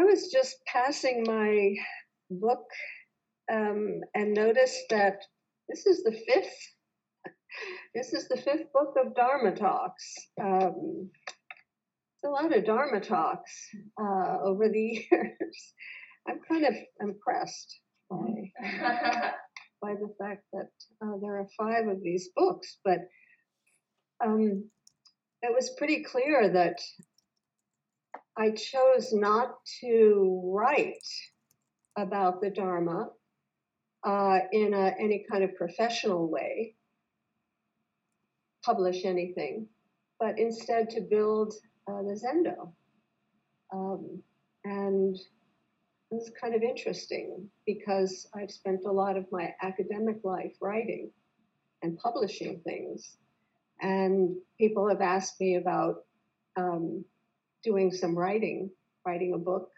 I was just passing my book um, and noticed that this is the fifth. This is the fifth book of Dharma talks. Um, it's a lot of Dharma talks uh, over the years. I'm kind of impressed by by the fact that uh, there are five of these books, but um, it was pretty clear that I chose not to write about the Dharma uh, in a, any kind of professional way, publish anything, but instead to build uh, the Zendo. Um, and it was kind of interesting because I've spent a lot of my academic life writing and publishing things. And people have asked me about um, doing some writing, writing a book.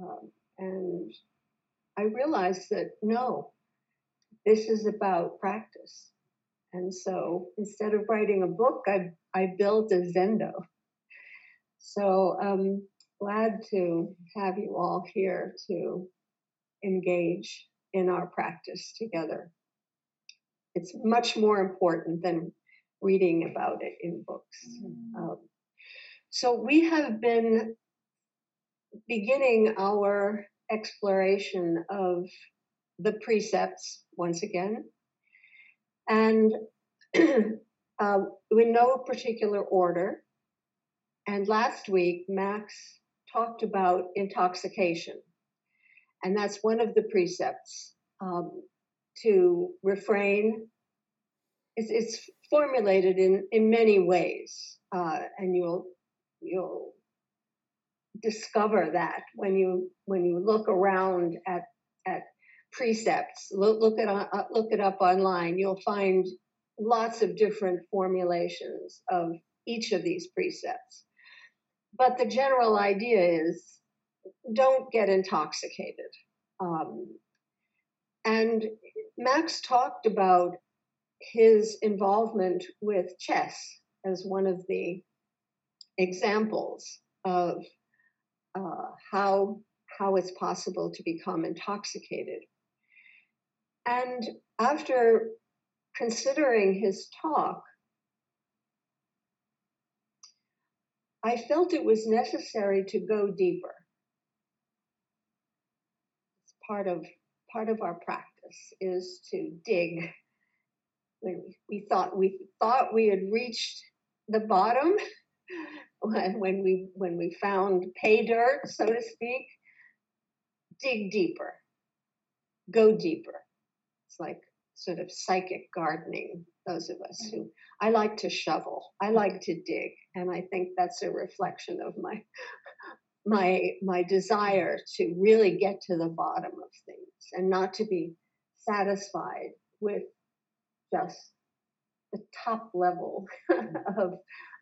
Um, and I realized that no, this is about practice. And so instead of writing a book, I, I built a Zendo. So I'm um, glad to have you all here to engage in our practice together. It's much more important than reading about it in books. Mm. Um, so we have been beginning our exploration of the precepts once again. And uh, in no particular order. And last week, Max talked about intoxication. And that's one of the precepts um, to refrain. It's, it's, formulated in, in many ways, uh, and you'll you'll discover that when you when you look around at at precepts. Look, look it uh, look it up online. You'll find lots of different formulations of each of these precepts. But the general idea is don't get intoxicated. Um, and Max talked about his involvement with chess as one of the examples of uh, how how it's possible to become intoxicated. And after considering his talk, I felt it was necessary to go deeper. It's part of part of our practice is to dig. We, we thought we thought we had reached the bottom when, when we when we found pay dirt, so to speak. Dig deeper. Go deeper. It's like sort of psychic gardening, those of us who I like to shovel, I like to dig, and I think that's a reflection of my my my desire to really get to the bottom of things and not to be satisfied with just the top level of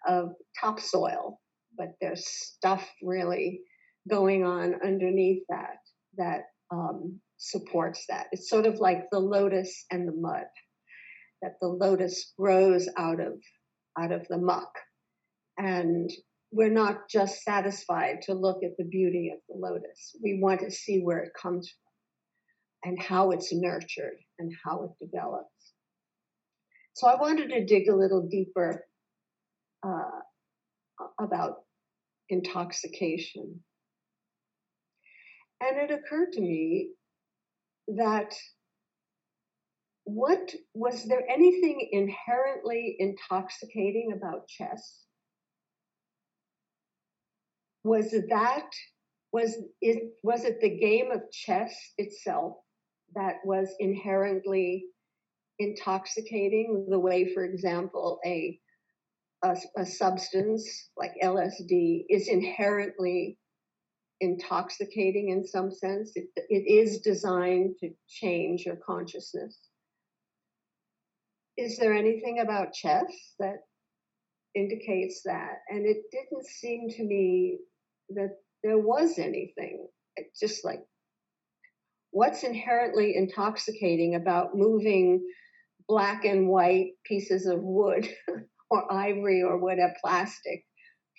of topsoil, but there's stuff really going on underneath that that um, supports that. It's sort of like the lotus and the mud, that the lotus grows out of out of the muck. And we're not just satisfied to look at the beauty of the lotus. We want to see where it comes from and how it's nurtured and how it develops. So I wanted to dig a little deeper uh, about intoxication. And it occurred to me that what was there anything inherently intoxicating about chess? Was that was it was it the game of chess itself that was inherently intoxicating the way for example a a, a substance like LSD is inherently intoxicating in some sense. It, it is designed to change your consciousness. Is there anything about chess that indicates that? And it didn't seem to me that there was anything. It's just like, what's inherently intoxicating about moving black and white pieces of wood or ivory or whatever plastic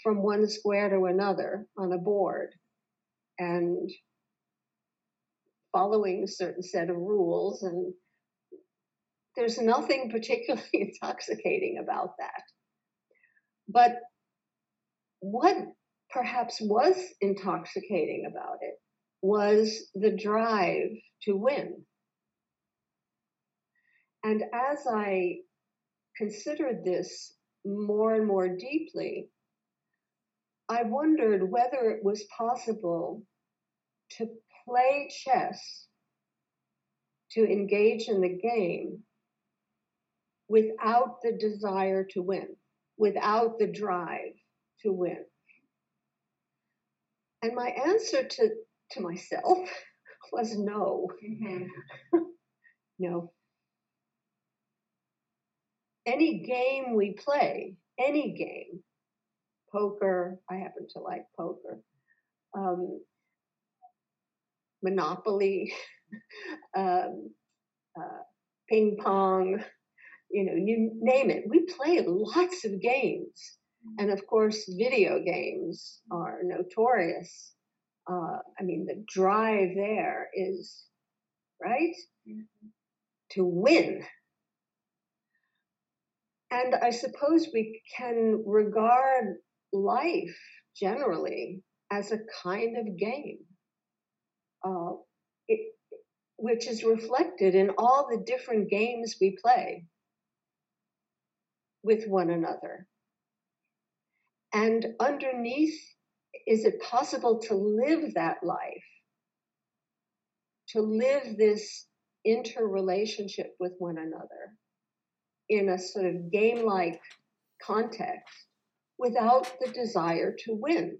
from one square to another on a board? and following a certain set of rules and there's nothing particularly intoxicating about that but what perhaps was intoxicating about it was the drive to win. And as I considered this more and more deeply, I wondered whether it was possible to play chess, to engage in the game, without the desire to win, without the drive to win. And my answer to, to myself was no. Mm-hmm. no. Any game we play, any game, poker, I happen to like poker, um, Monopoly, um, uh, ping pong, you know, you name it. We play lots of games. And of course, video games are notorious. Uh, I mean, the drive there is, right? Mm-hmm. To win. And I suppose we can regard life generally as a kind of game, uh, it, which is reflected in all the different games we play with one another. And underneath, is it possible to live that life? To live this interrelationship with one another in a sort of game like context without the desire to win,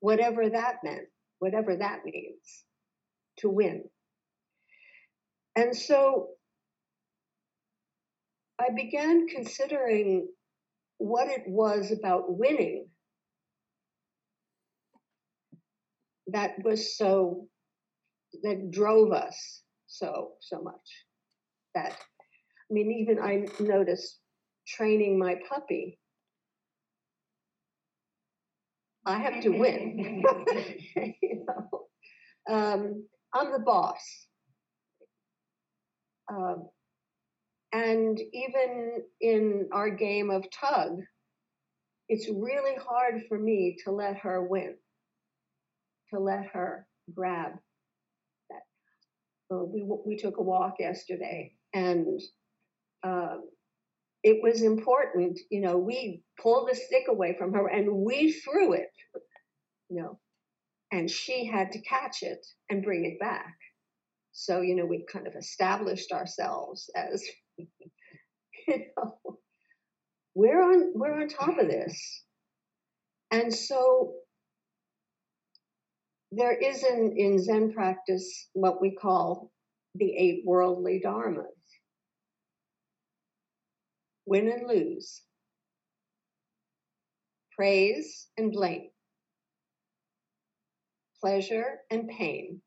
whatever that meant, whatever that means, to win. And so I began considering what it was about winning that was so that drove us so so much that i mean even i noticed training my puppy. I have to win. You know um, i'm the boss. Um, and even in our game of tug, it's really hard for me to let her win, to let her grab that. We, we took a walk yesterday and um, it was important, you know, we pulled the stick away from her and we threw it, you know, and she had to catch it and bring it back. So, you know, we kind of established ourselves as you know, we're on we're on top of this. And so there is in, in Zen practice what we call the eight worldly dharmas. Win and lose. Praise and blame. Pleasure and pain.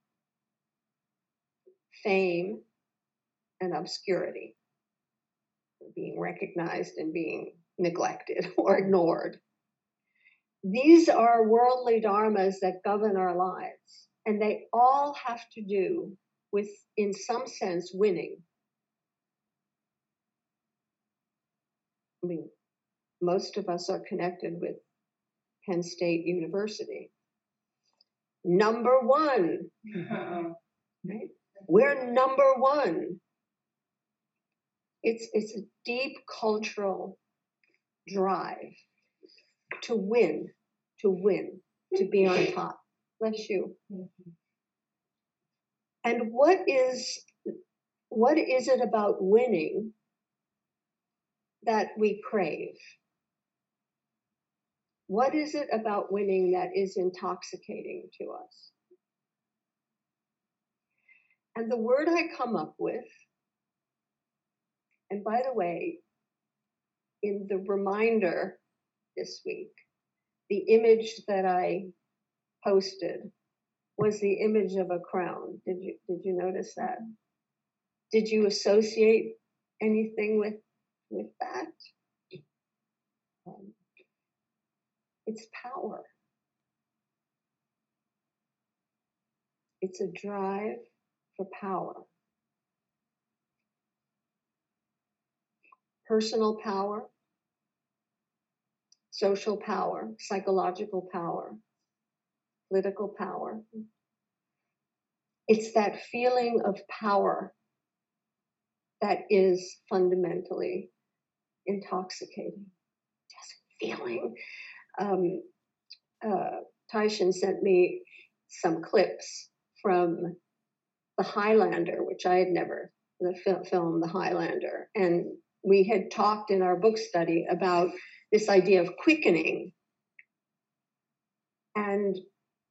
Fame and obscurity being recognized and being neglected or ignored. These are worldly dharmas that govern our lives, and they all have to do with, in some sense, winning. I mean, most of us are connected with Penn State University. Number one. right? We're number one it's, it's a deep cultural drive to win, to win, to be on top. Bless you. And what is what is it about winning that we crave? What is it about winning that is intoxicating to us? And the word I come up with and by the way, in the reminder this week, the image that I posted was the image of a crown. Did you did you notice that? Did you associate anything with with that? Um, it's power. It's a drive for power. Personal power, social power, psychological power, political power. It's that feeling of power that is fundamentally intoxicating. Just feeling. Um, uh, Taishan sent me some clips from The Highlander, which I had never, the film The Highlander. And we had talked in our book study about this idea of quickening. And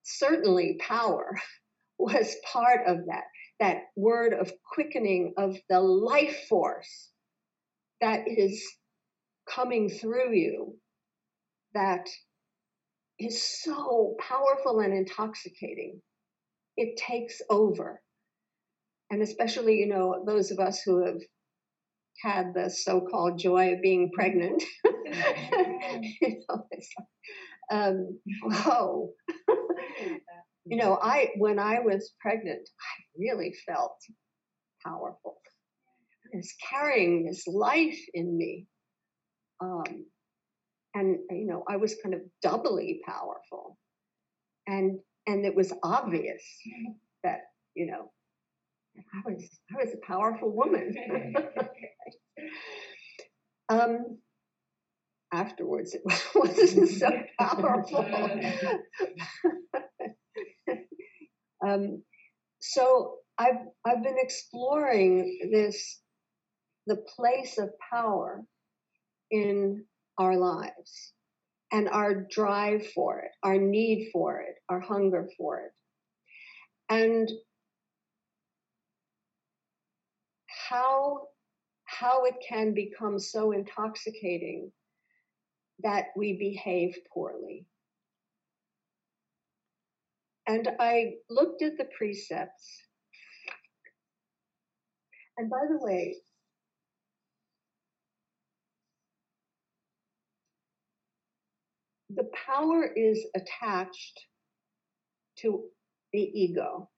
certainly power was part of that, that word of quickening of the life force that is coming through you that is so powerful and intoxicating. It takes over. And especially, you know, those of us who have had the so-called joy of being pregnant. you know, it's um, whoa. you know, I when I was pregnant, I really felt powerful. I was carrying this life in me. Um, and you know, I was kind of doubly powerful. And and it was obvious that, you know, I was I was a powerful woman. um, afterwards, it wasn't so powerful. um, so I've I've been exploring this the place of power in our lives and our drive for it, our need for it, our hunger for it. And how how it can become so intoxicating that we behave poorly. And I looked at the precepts. And by the way, the power is attached to the ego,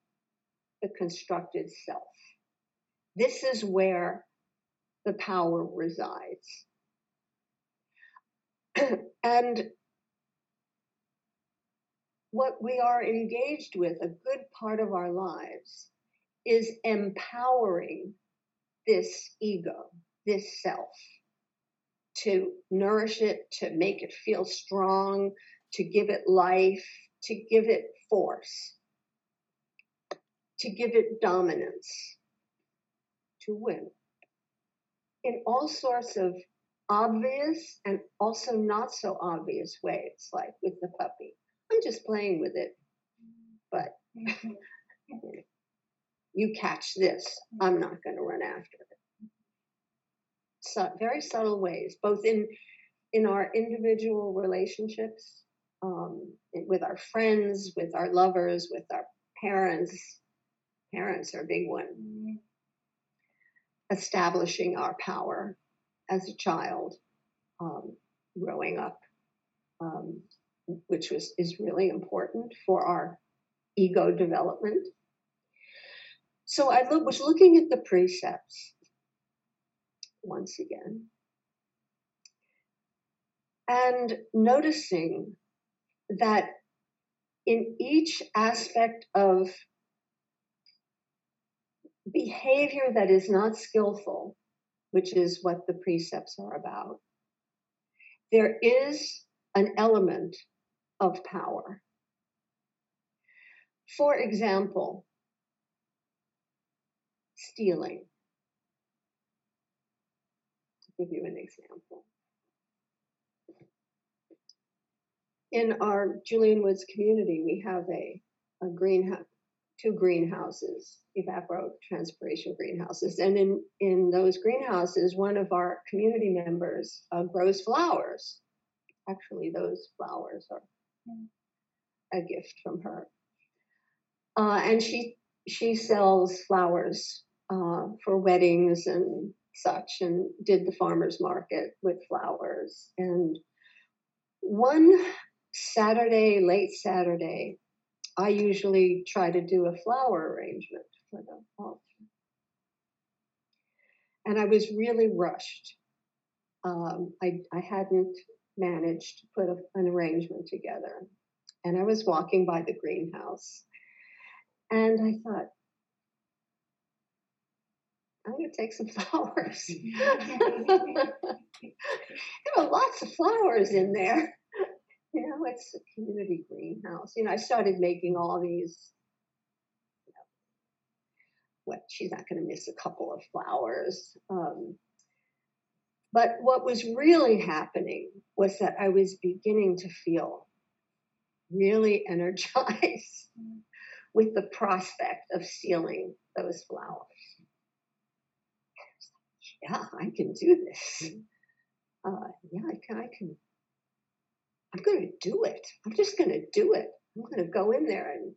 the constructed self. This is where the power resides. and what we are engaged with, a good part of our lives, is empowering this ego, this self, to nourish it, to make it feel strong, to give it life, to give it force, to give it dominance, to win in all sorts of obvious and also not so obvious ways, like with the puppy. I'm just playing with it, but mm-hmm. you catch this, I'm not going to run after it. So very subtle ways, both in in our individual relationships, um, with our friends, with our lovers, with our parents. Parents are a big one establishing our power as a child, um, growing up, um, which was is really important for our ego development. So I look, was looking at the precepts once again and noticing that in each aspect of behavior that is not skillful, which is what the precepts are about, there is an element of power. For example, stealing. Give you an example. In our Julian Woods community, we have a, a greenhouse, two greenhouses, evapotranspiration greenhouses. And in, in those greenhouses, one of our community members uh, grows flowers. Actually, those flowers are a gift from her. Uh, and she she sells flowers uh, for weddings and such, and did the farmers market with flowers. And one Saturday, late Saturday, I usually try to do a flower arrangement for the altar. And I was really rushed. Um, I, I hadn't managed to put a, an arrangement together. And I was walking by the greenhouse. And I thought, To take some flowers. there are lots of flowers in there. You know, it's a community greenhouse. You know, I started making all these. You know, what she's not going to miss a couple of flowers. Um, but what was really happening was that I was beginning to feel really energized with the prospect of sealing those flowers yeah, I can do this. Uh, yeah, I can, I can. I'm going to do it. I'm just going to do it. I'm going to go in there and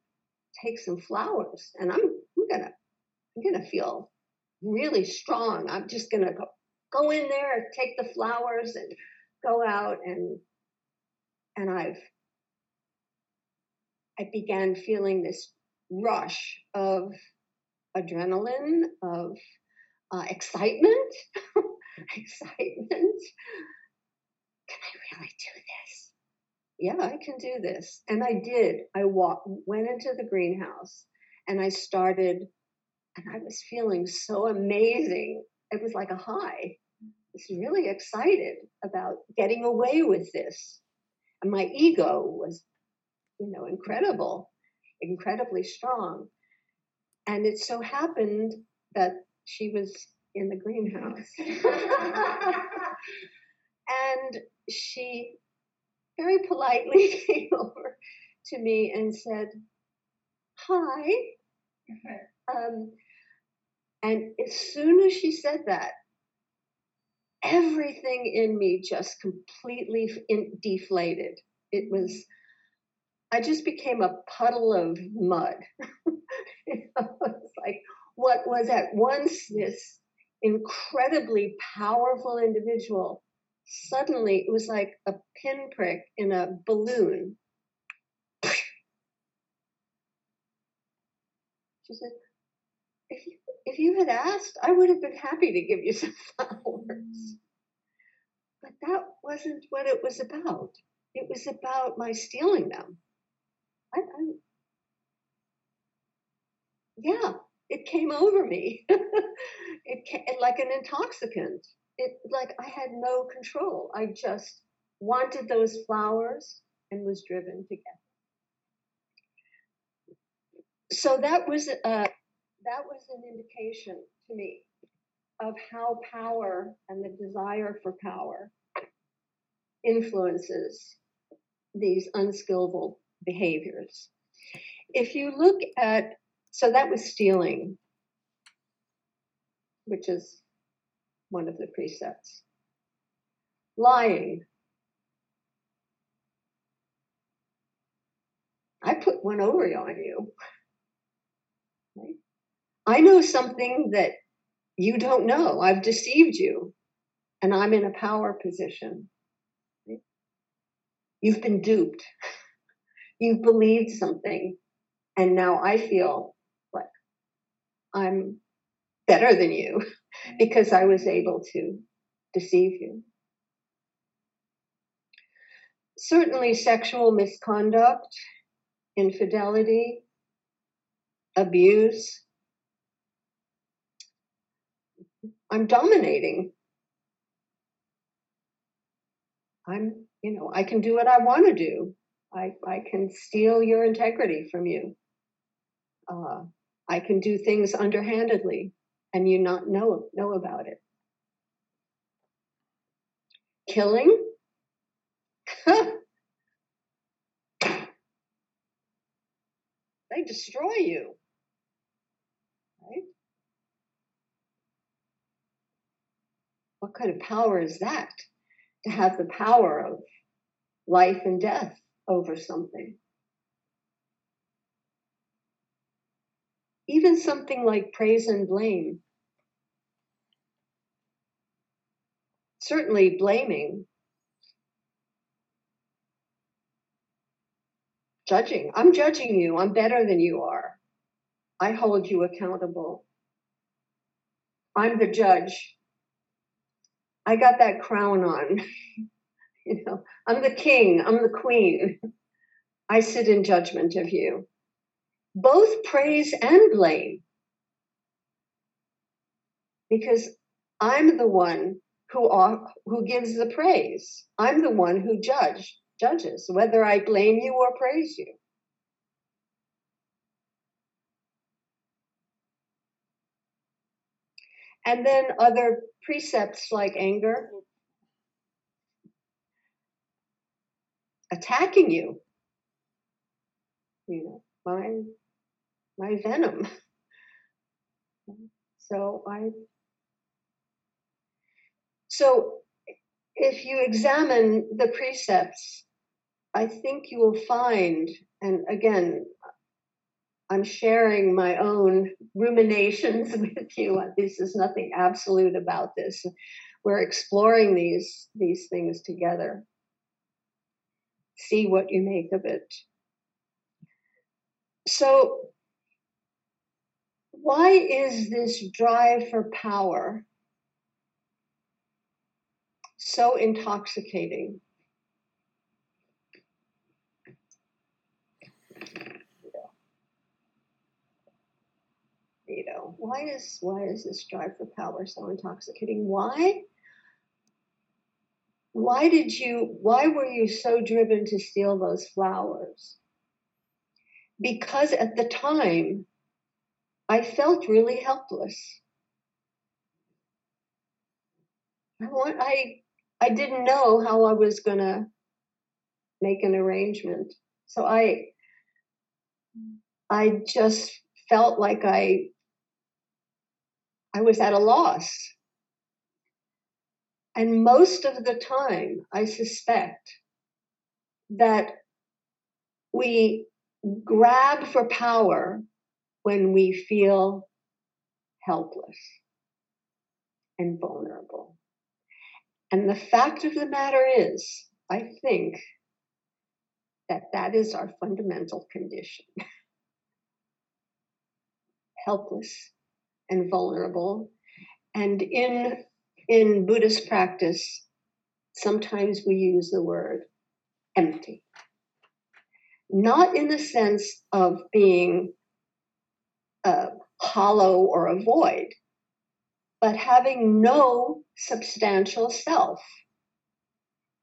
take some flowers, and I'm, I'm going to, I'm going to feel really strong. I'm just going to go, go in there, take the flowers, and go out and, and I've, I began feeling this rush of adrenaline, of uh, excitement, excitement. Can I really do this? Yeah, I can do this. And I did. I walked, went into the greenhouse and I started, and I was feeling so amazing. It was like a high. I was really excited about getting away with this. And my ego was, you know, incredible, incredibly strong. And it so happened that she was in the greenhouse. and she very politely came over to me and said, Hi. Um, and as soon as she said that, everything in me just completely in, deflated. It was, I just became a puddle of mud. it was like, what was at once this incredibly powerful individual, suddenly it was like a pinprick in a balloon. She said, if you, if you had asked, I would have been happy to give you some flowers. But that wasn't what it was about. It was about my stealing them. I, I, yeah, it came over me. it like an intoxicant. It like I had no control. I just wanted those flowers and was driven to get them. So that was uh, that was an indication to me of how power and the desire for power influences these unskillful behaviors. If you look at so that was stealing, which is one of the precepts. Lying. I put one over on you. I know something that you don't know. I've deceived you, and I'm in a power position. You've been duped. You've believed something, and now I feel I'm better than you because I was able to deceive you. Certainly, sexual misconduct, infidelity, abuse. I'm dominating. I'm, you know, I can do what I want to do. I, I can steal your integrity from you. Uh, I can do things underhandedly and you not know know about it. Killing? they destroy you. Right? What kind of power is that? To have the power of life and death over something. Even something like praise and blame. Certainly, blaming judging. I'm judging you. I'm better than you are. I hold you accountable. I'm the judge. I got that crown on. you know, I'm the king. I'm the queen. I sit in judgment of you. Both praise and blame. Because I'm the one who who gives the praise. I'm the one who judge judges whether I blame you or praise you. And then other precepts like anger, attacking you. You know, my my venom. So I so if you examine the precepts, I think you will find, and again, I'm sharing my own ruminations with you. This is nothing absolute about this. We're exploring these these things together. See what you make of it. So, why is this drive for power so intoxicating? you know why is why is this drive for power so intoxicating why why did you why were you so driven to steal those flowers because at the time i felt really helpless. I want i i didn't know how i was going to make an arrangement. So i i just felt like i I was at a loss. And most of the time, I suspect that we grab for power when we feel helpless and vulnerable. And the fact of the matter is, I think that that is our fundamental condition. Helpless and vulnerable. And in, in Buddhist practice, sometimes we use the word empty. Not in the sense of being uh, hollow or a void, but having no substantial self.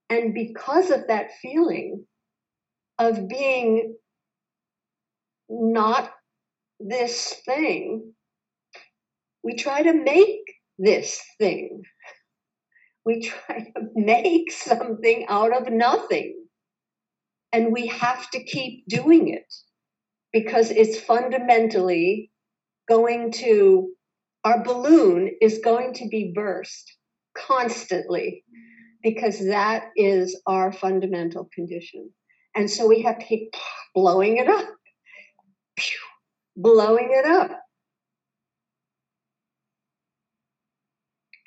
And because of that feeling of being not this thing, we try to make this thing. We try to make something out of nothing. And we have to keep doing it because it's fundamentally going to, our balloon is going to be burst constantly because that is our fundamental condition. And so we have to keep blowing it up, blowing it up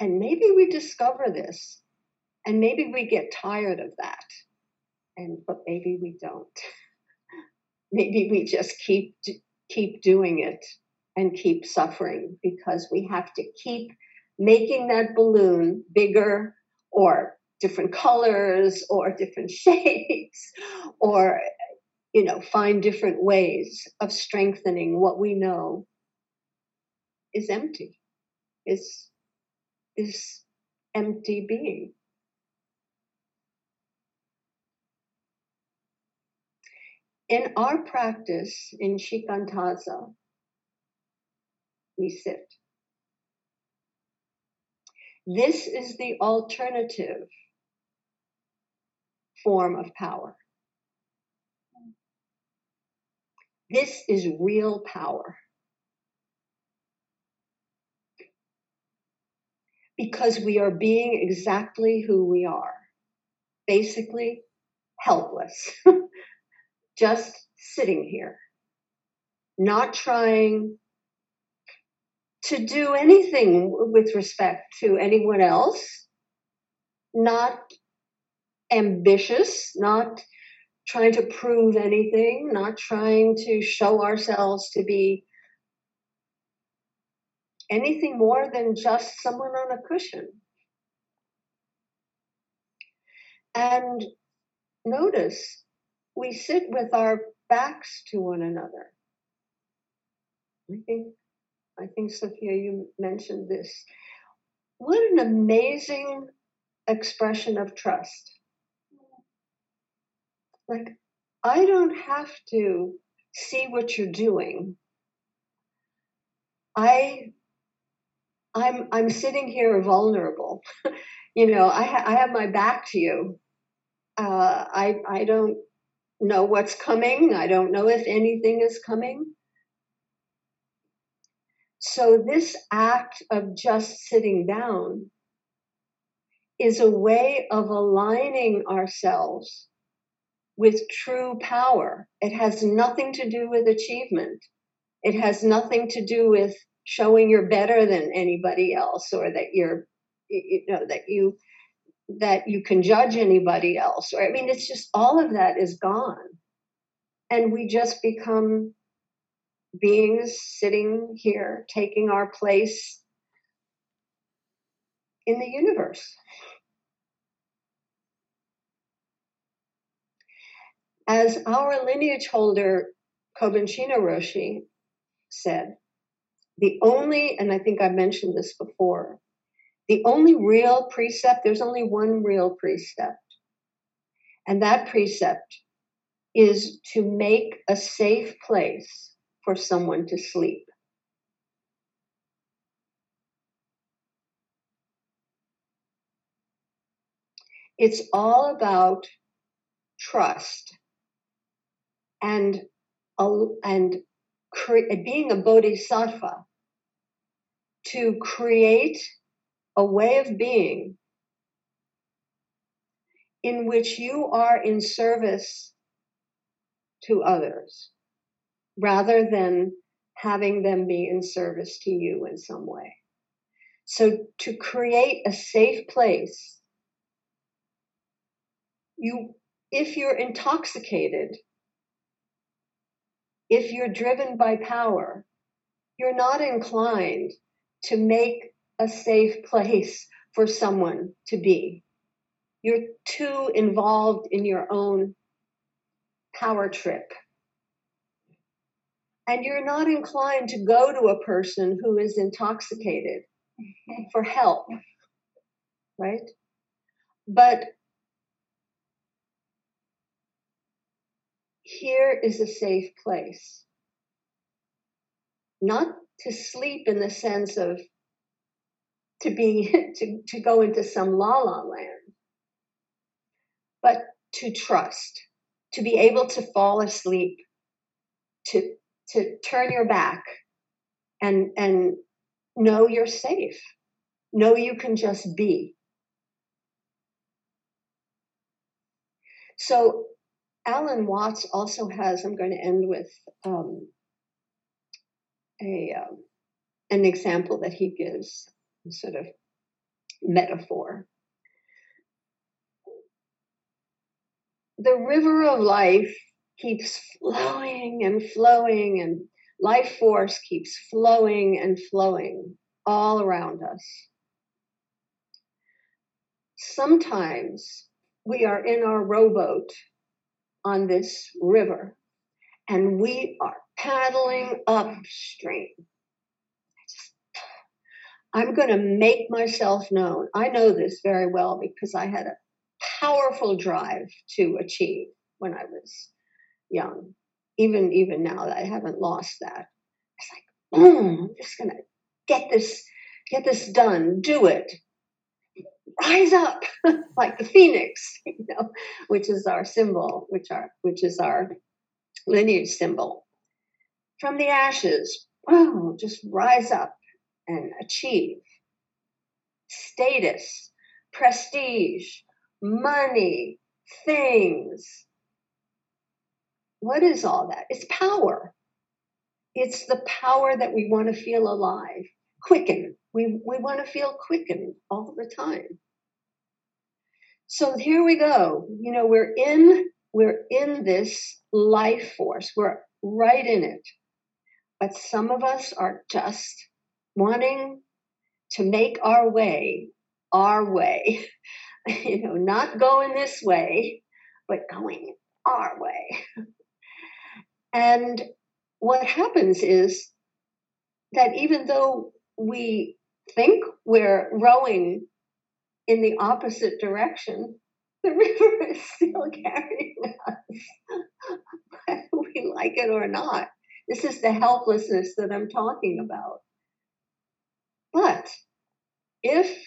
And maybe we discover this and maybe we get tired of that. And but maybe we don't. maybe we just keep keep doing it and keep suffering because we have to keep making that balloon bigger or different colors or different shapes or you know find different ways of strengthening what we know is empty is this empty being. In our practice in Shikantaza, we sit. This is the alternative form of power. This is real power. because we are being exactly who we are basically helpless, just sitting here, not trying to do anything with respect to anyone else, not ambitious, not trying to prove anything, not trying to show ourselves to be anything more than just someone on a cushion. And notice we sit with our backs to one another. I think, I think Sophia, you mentioned this. What an amazing expression of trust. Like, I don't have to see what you're doing. I I'm I'm sitting here vulnerable. you know, I ha- I have my back to you. Uh, I I don't know what's coming. I don't know if anything is coming. So this act of just sitting down is a way of aligning ourselves with true power. It has nothing to do with achievement. It has nothing to do with showing you're better than anybody else or that you're you know that you that you can judge anybody else or i mean it's just all of that is gone and we just become beings sitting here taking our place in the universe as our lineage holder Kobun Roshi said the only, and I think I mentioned this before, the only real precept, there's only one real precept. And that precept is to make a safe place for someone to sleep. It's all about trust and, and cre- being a bodhisattva to create a way of being in which you are in service to others rather than having them be in service to you in some way. So to create a safe place, you, if you're intoxicated, if you're driven by power, you're not inclined to make a safe place for someone to be. You're too involved in your own power trip. And you're not inclined to go to a person who is intoxicated for help, right? But here is a safe place. Not to sleep in the sense of to be to, to go into some la la land but to trust to be able to fall asleep to to turn your back and and know you're safe know you can just be so alan watts also has i'm going to end with um, a um, an example that he gives, sort of metaphor. The river of life keeps flowing and flowing, and life force keeps flowing and flowing all around us. Sometimes we are in our rowboat on this river and we are paddling upstream. I'm going to make myself known. I know this very well because I had a powerful drive to achieve when I was young. Even even now that I haven't lost that. It's like, boom, I'm just gonna get this, get this done, do it. Rise up like the phoenix, you know, which is our symbol, which are which is our lineage symbol. From the ashes, oh, just rise up and achieve. Status, prestige, money, things. What is all that? It's power. It's the power that we want to feel alive, quicken. We, we want to feel quickened all the time. So here we go. You know, we're in we're in this life force, we're right in it. But some of us are just wanting to make our way our way, you know, not going this way, but going our way. and what happens is that even though we think we're rowing in the opposite direction, the river is still carrying us, whether we like it or not. This is the helplessness that I'm talking about. But if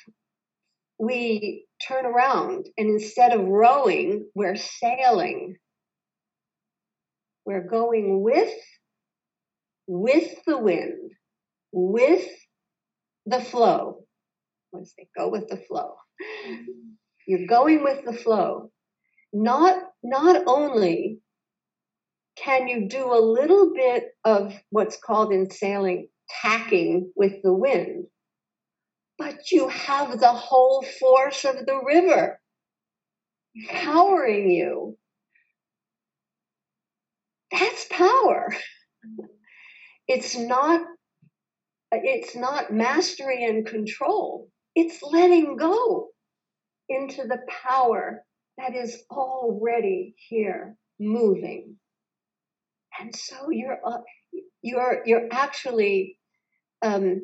we turn around and instead of rowing, we're sailing, we're going with with the wind, with the flow. Let's say go with the flow. You're going with the flow. Not not only can you do a little bit of what's called in sailing tacking with the wind, but you have the whole force of the river powering you. That's power. It's not it's not mastery and control. It's letting go into the power that is already here moving. And so you're uh, you're you're actually um,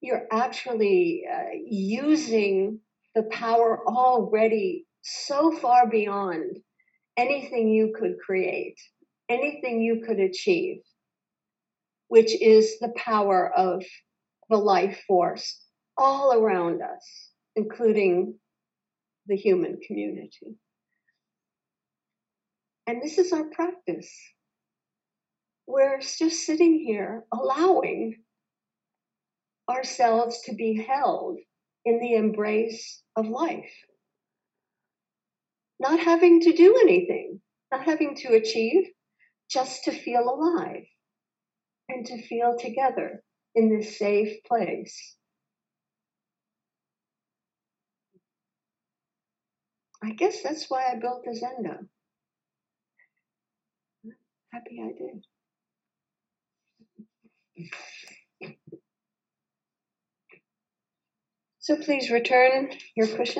you're actually uh, using the power already so far beyond anything you could create anything you could achieve, which is the power of the life force all around us, including the human community. And this is our practice. We're just sitting here allowing ourselves to be held in the embrace of life. Not having to do anything, not having to achieve, just to feel alive and to feel together in this safe place. I guess that's why I built the Zendo. Happy I did. So please return your cushion.